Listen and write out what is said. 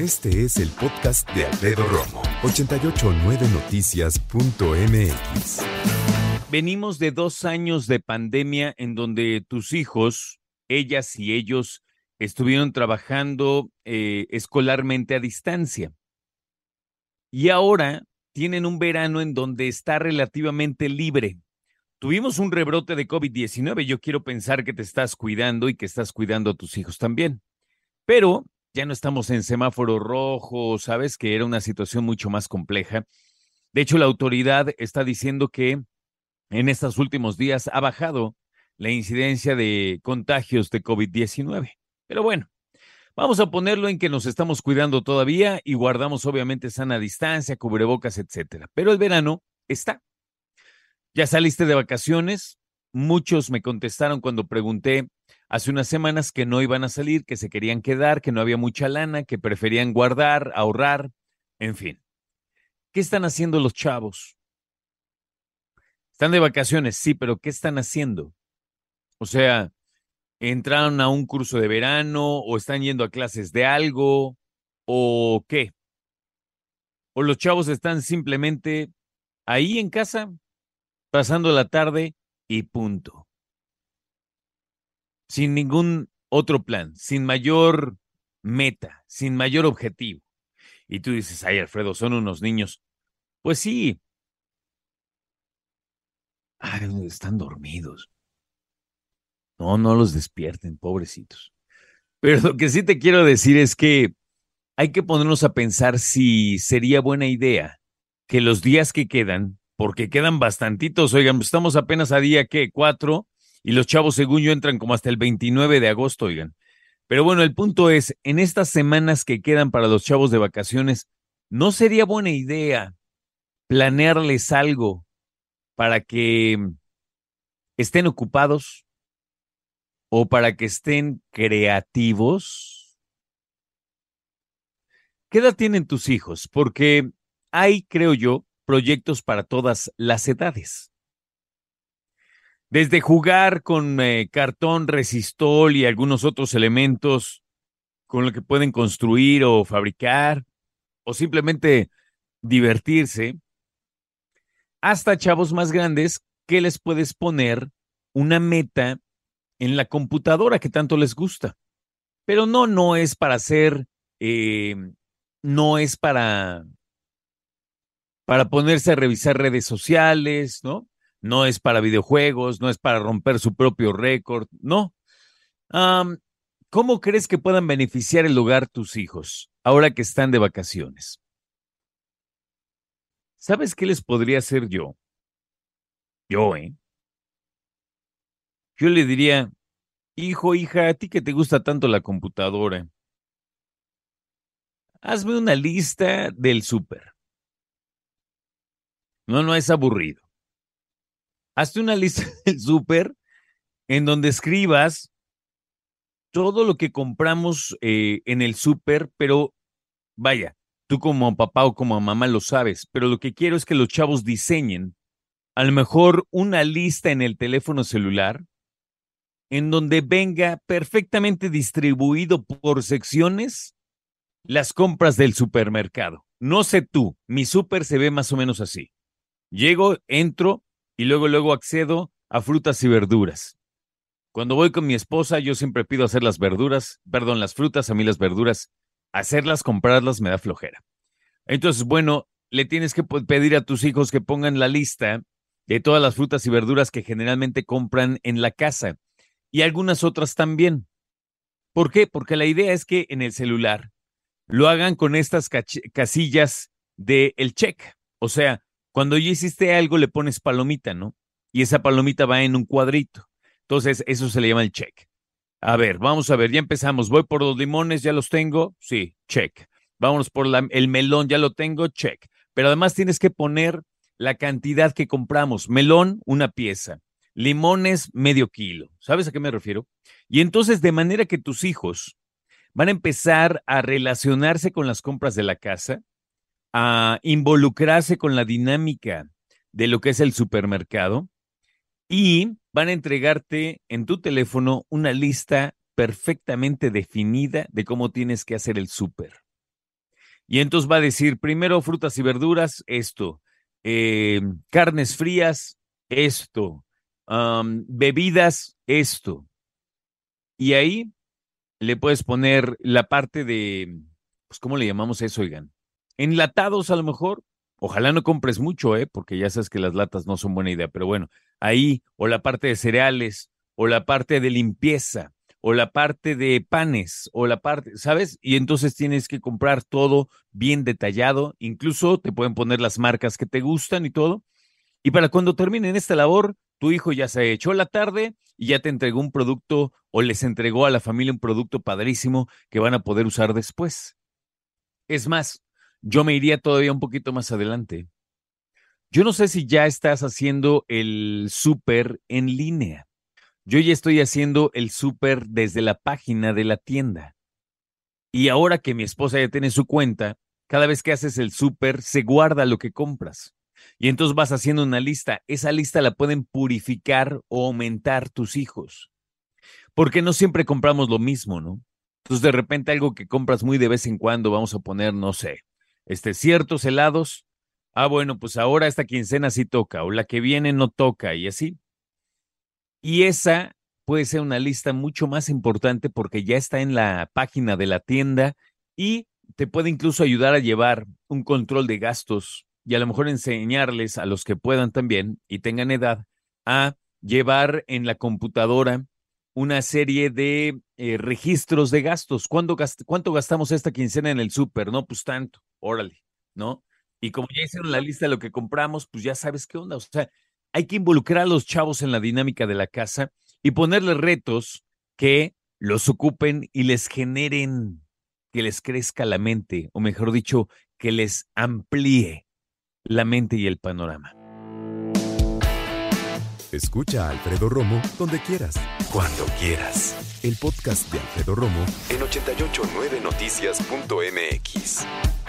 Este es el podcast de Alfredo Romo, 889noticias.mx. Venimos de dos años de pandemia en donde tus hijos, ellas y ellos, estuvieron trabajando eh, escolarmente a distancia. Y ahora tienen un verano en donde está relativamente libre. Tuvimos un rebrote de COVID-19. Yo quiero pensar que te estás cuidando y que estás cuidando a tus hijos también. Pero ya no estamos en semáforo rojo, sabes que era una situación mucho más compleja. De hecho, la autoridad está diciendo que en estos últimos días ha bajado la incidencia de contagios de COVID-19. Pero bueno, vamos a ponerlo en que nos estamos cuidando todavía y guardamos obviamente sana distancia, cubrebocas, etcétera. Pero el verano está. ¿Ya saliste de vacaciones? Muchos me contestaron cuando pregunté hace unas semanas que no iban a salir, que se querían quedar, que no había mucha lana, que preferían guardar, ahorrar, en fin. ¿Qué están haciendo los chavos? Están de vacaciones, sí, pero ¿qué están haciendo? O sea, ¿entraron a un curso de verano o están yendo a clases de algo o qué? ¿O los chavos están simplemente ahí en casa, pasando la tarde y punto. Sin ningún otro plan, sin mayor meta, sin mayor objetivo. Y tú dices, ay, Alfredo, son unos niños. Pues sí. Ay, están dormidos. No, no los despierten, pobrecitos. Pero lo que sí te quiero decir es que hay que ponernos a pensar si sería buena idea que los días que quedan porque quedan bastantitos. Oigan, estamos apenas a día que cuatro y los chavos, según yo, entran como hasta el 29 de agosto, oigan. Pero bueno, el punto es, en estas semanas que quedan para los chavos de vacaciones, ¿no sería buena idea planearles algo para que estén ocupados o para que estén creativos? ¿Qué edad tienen tus hijos? Porque hay, creo yo, proyectos para todas las edades. Desde jugar con eh, cartón, resistol y algunos otros elementos con lo que pueden construir o fabricar, o simplemente divertirse, hasta chavos más grandes que les puedes poner una meta en la computadora que tanto les gusta. Pero no, no es para hacer, eh, no es para para ponerse a revisar redes sociales, ¿no? No es para videojuegos, no es para romper su propio récord, no. ¿Cómo crees que puedan beneficiar el hogar tus hijos ahora que están de vacaciones? ¿Sabes qué les podría hacer yo? Yo, ¿eh? Yo le diría, hijo, hija, a ti que te gusta tanto la computadora, hazme una lista del súper. No, no es aburrido. Hazte una lista del súper en donde escribas todo lo que compramos eh, en el súper, pero vaya, tú como papá o como mamá lo sabes, pero lo que quiero es que los chavos diseñen a lo mejor una lista en el teléfono celular en donde venga perfectamente distribuido por secciones las compras del supermercado. No sé tú, mi súper se ve más o menos así. Llego, entro y luego, luego accedo a frutas y verduras. Cuando voy con mi esposa, yo siempre pido hacer las verduras, perdón, las frutas, a mí las verduras, hacerlas, comprarlas me da flojera. Entonces, bueno, le tienes que pedir a tus hijos que pongan la lista de todas las frutas y verduras que generalmente compran en la casa y algunas otras también. ¿Por qué? Porque la idea es que en el celular lo hagan con estas casillas de el check. O sea, cuando ya hiciste algo, le pones palomita, ¿no? Y esa palomita va en un cuadrito. Entonces, eso se le llama el check. A ver, vamos a ver, ya empezamos. Voy por los limones, ya los tengo. Sí, check. Vámonos por el melón, ya lo tengo, check. Pero además tienes que poner la cantidad que compramos. Melón, una pieza. Limones, medio kilo. ¿Sabes a qué me refiero? Y entonces, de manera que tus hijos van a empezar a relacionarse con las compras de la casa, a involucrarse con la dinámica de lo que es el supermercado y van a entregarte en tu teléfono una lista perfectamente definida de cómo tienes que hacer el súper. Y entonces va a decir, primero frutas y verduras, esto, eh, carnes frías, esto, bebidas, esto. Y ahí le puedes poner la parte de, pues, ¿cómo le llamamos eso, oigan? Enlatados a lo mejor. Ojalá no compres mucho, ¿eh? Porque ya sabes que las latas no son buena idea, pero bueno, ahí, o la parte de cereales, o la parte de limpieza, o la parte de panes, o la parte, ¿sabes? Y entonces tienes que comprar todo bien detallado, incluso te pueden poner las marcas que te gustan y todo. Y para cuando terminen esta labor, tu hijo ya se echó la tarde y ya te entregó un producto o les entregó a la familia un producto padrísimo que van a poder usar después. Es más, yo me iría todavía un poquito más adelante. Yo no sé si ya estás haciendo el súper en línea. Yo ya estoy haciendo el súper desde la página de la tienda. Y ahora que mi esposa ya tiene su cuenta, cada vez que haces el súper, se guarda lo que compras. Y entonces vas haciendo una lista. Esa lista la pueden purificar o aumentar tus hijos. Porque no siempre compramos lo mismo, ¿no? Entonces de repente algo que compras muy de vez en cuando, vamos a poner, no sé, este, ciertos helados. Ah, bueno, pues ahora esta quincena sí toca, o la que viene no toca, y así. Y esa puede ser una lista mucho más importante porque ya está en la página de la tienda y te puede incluso ayudar a llevar un control de gastos y a lo mejor enseñarles a los que puedan también y tengan edad a llevar en la computadora una serie de eh, registros de gastos. ¿Cuánto gastamos esta quincena en el súper? No, pues tanto, órale, ¿no? Y como ya hicieron la lista de lo que compramos, pues ya sabes qué onda. O sea, hay que involucrar a los chavos en la dinámica de la casa y ponerles retos que los ocupen y les generen que les crezca la mente, o mejor dicho, que les amplíe la mente y el panorama. Escucha a Alfredo Romo donde quieras, cuando quieras. El podcast de Alfredo Romo en 889noticias.mx.